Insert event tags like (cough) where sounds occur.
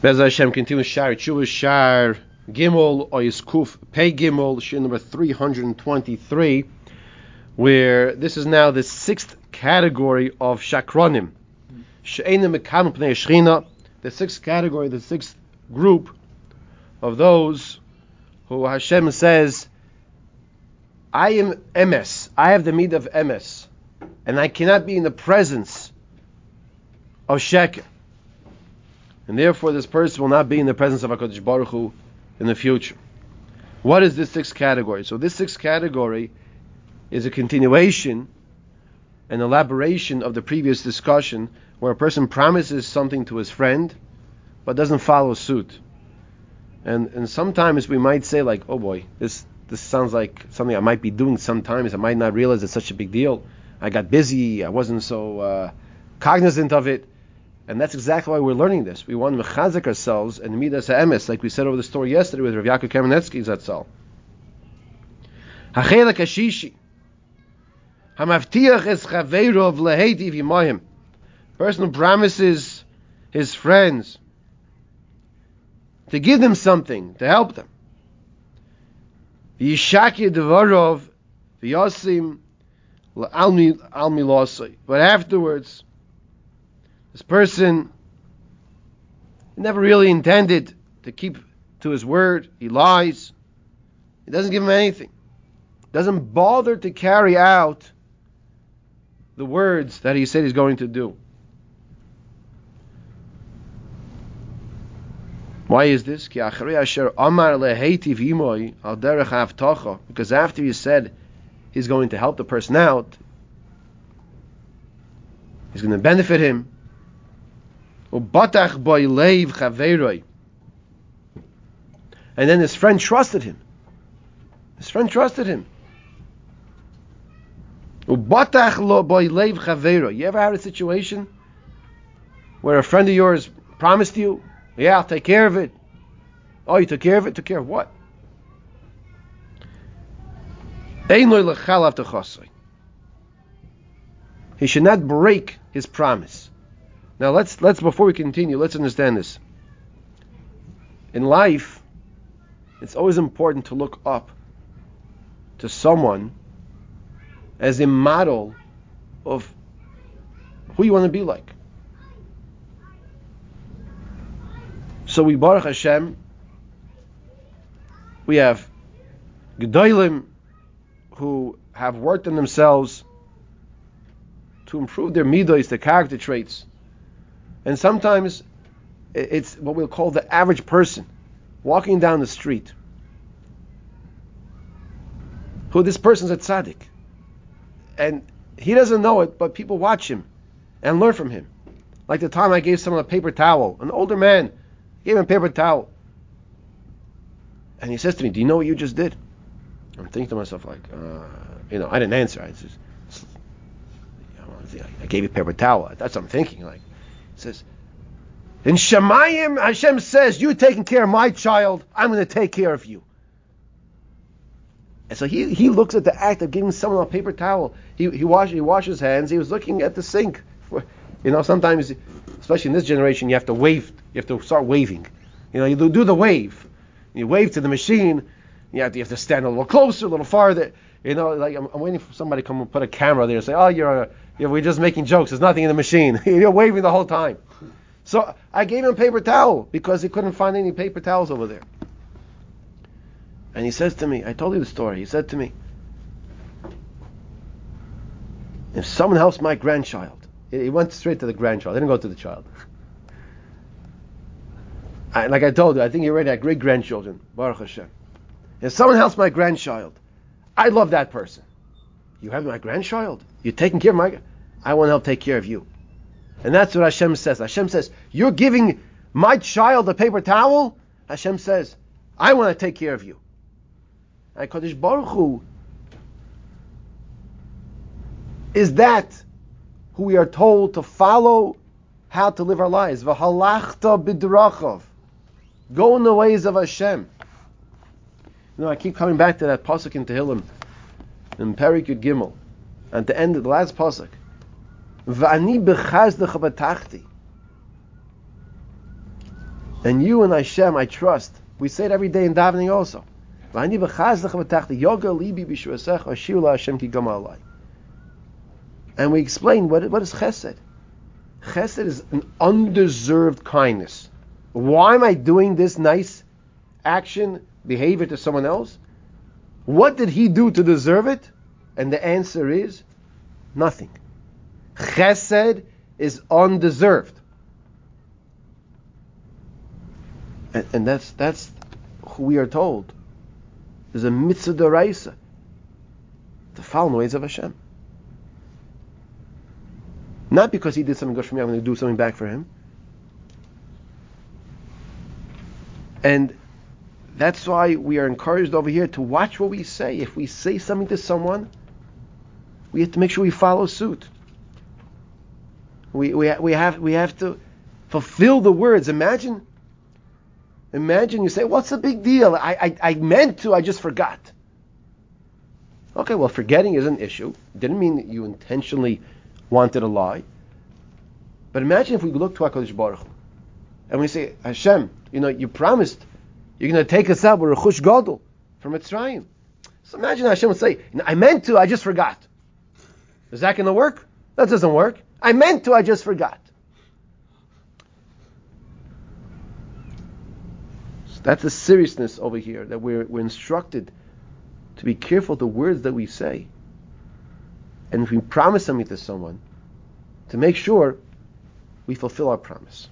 Bez Hashem continues Shar Tshuva Shar Gimel Oyis Kuf Pei Gimel Shir number 323 where this is now the sixth category of Shakronim. She'enim Mekam Pnei Shechina the sixth category, the sixth group of those who Hashem says I am emes, I have the meat of emes, and I cannot be in the presence of sheker and therefore this person will not be in the presence of HaKadosh Baruch Hu in the future. What is this sixth category? So this sixth category is a continuation, an elaboration of the previous discussion, where a person promises something to his friend, but doesn't follow suit. And and sometimes we might say like, oh boy, this this sounds like something I might be doing sometimes. I might not realize it's such a big deal. I got busy. I wasn't so uh, cognizant of it. And that's exactly why we're learning this. We want to mechazik ourselves and meet midas ha'emes, like we said over the story yesterday with Rav Yaakov Kamenetsky Zatzal. Hachelak hashishi. Hamavtiach es chaveirov leheiti v'imoyim. Person who promises his friends to give them something, to help them. V'yishaki devarov v'yosim almi losai. But afterwards, this person never really intended to keep to his word. He lies. He doesn't give him anything. Doesn't bother to carry out the words that he said he's going to do. Why is this? Because after he said he's going to help the person out, he's going to benefit him, and then his friend trusted him. His friend trusted him. Ubatach lo boy leiv chaveroi. You ever had a situation where a friend of yours promised you, yeah, I'll take care of it. Oh, you took care of it? Took care of what? He should not break his promise. Now let's let's before we continue, let's understand this. In life, it's always important to look up to someone as a model of who you want to be like. So we Baruch Hashem, we have Gedolim who have worked on themselves to improve their midos, their character traits. And sometimes it's what we'll call the average person walking down the street. Who this person's a tzaddik. And he doesn't know it, but people watch him and learn from him. Like the time I gave someone a paper towel, an older man, gave him a paper towel. And he says to me, Do you know what you just did? I'm thinking to myself, like, uh, you know, I didn't answer. I just, I gave you a paper towel. That's what I'm thinking. Like, says, in Shemayim, Hashem says, You're taking care of my child, I'm going to take care of you. And so he, he looks at the act of giving someone a paper towel. He, he, wash, he washes his hands, he was looking at the sink. For, you know, sometimes, especially in this generation, you have to wave, you have to start waving. You know, you do, do the wave. You wave to the machine, you have, to, you have to stand a little closer, a little farther. You know, like I'm, I'm waiting for somebody to come and put a camera there and say, "Oh, you're, a, you're we're just making jokes. There's nothing in the machine. (laughs) you're waving the whole time." So I gave him a paper towel because he couldn't find any paper towels over there. And he says to me, I told you the story. He said to me, if someone helps my grandchild, he went straight to the grandchild. He didn't go to the child. I, like I told you, I think he already had great grandchildren. Baruch Hashem. If someone helps my grandchild, I love that person. You have my grandchild. You're taking care of my. I want to help take care of you. And that's what Hashem says. Hashem says, You're giving my child a paper towel? Hashem says, I want to take care of you. And Kodesh Baruch Hu is that who we are told to follow how to live our lives. Go in the ways of Hashem. Know, I keep coming back to that pasuk in Tehillim, in Perikut Gimel, at the end of the last pasuk. V'ani. And you and Hashem, I trust. We say it every day in davening also. And we explain what, what is chesed. Chesed is an undeserved kindness. Why am I doing this nice action, behavior to someone else? What did he do to deserve it? And the answer is nothing. Chesed is undeserved. And, and that's that's who we are told. There's a mitzvah deraisa the ways of Hashem. Not because he did something good for me, I'm going to do something back for him. And that's why we are encouraged over here to watch what we say. If we say something to someone, we have to make sure we follow suit. We, we, we, have, we have to fulfill the words. Imagine, imagine you say, what's the big deal? I, I, I meant to, I just forgot. Okay, well, forgetting is an issue. Didn't mean that you intentionally wanted to lie. But imagine if we look to HaKadosh Baruch Hu, and we say, Hashem, you know, you promised you're going to take us out with a chush gadol from Mitzrayim. So imagine Hashem would say, I meant to, I just forgot. Is that going to work? That doesn't work. I meant to, I just forgot. So that's the seriousness over here that we're, we're instructed to be careful the words that we say. And if we promise something to someone, to make sure we fulfill our promise.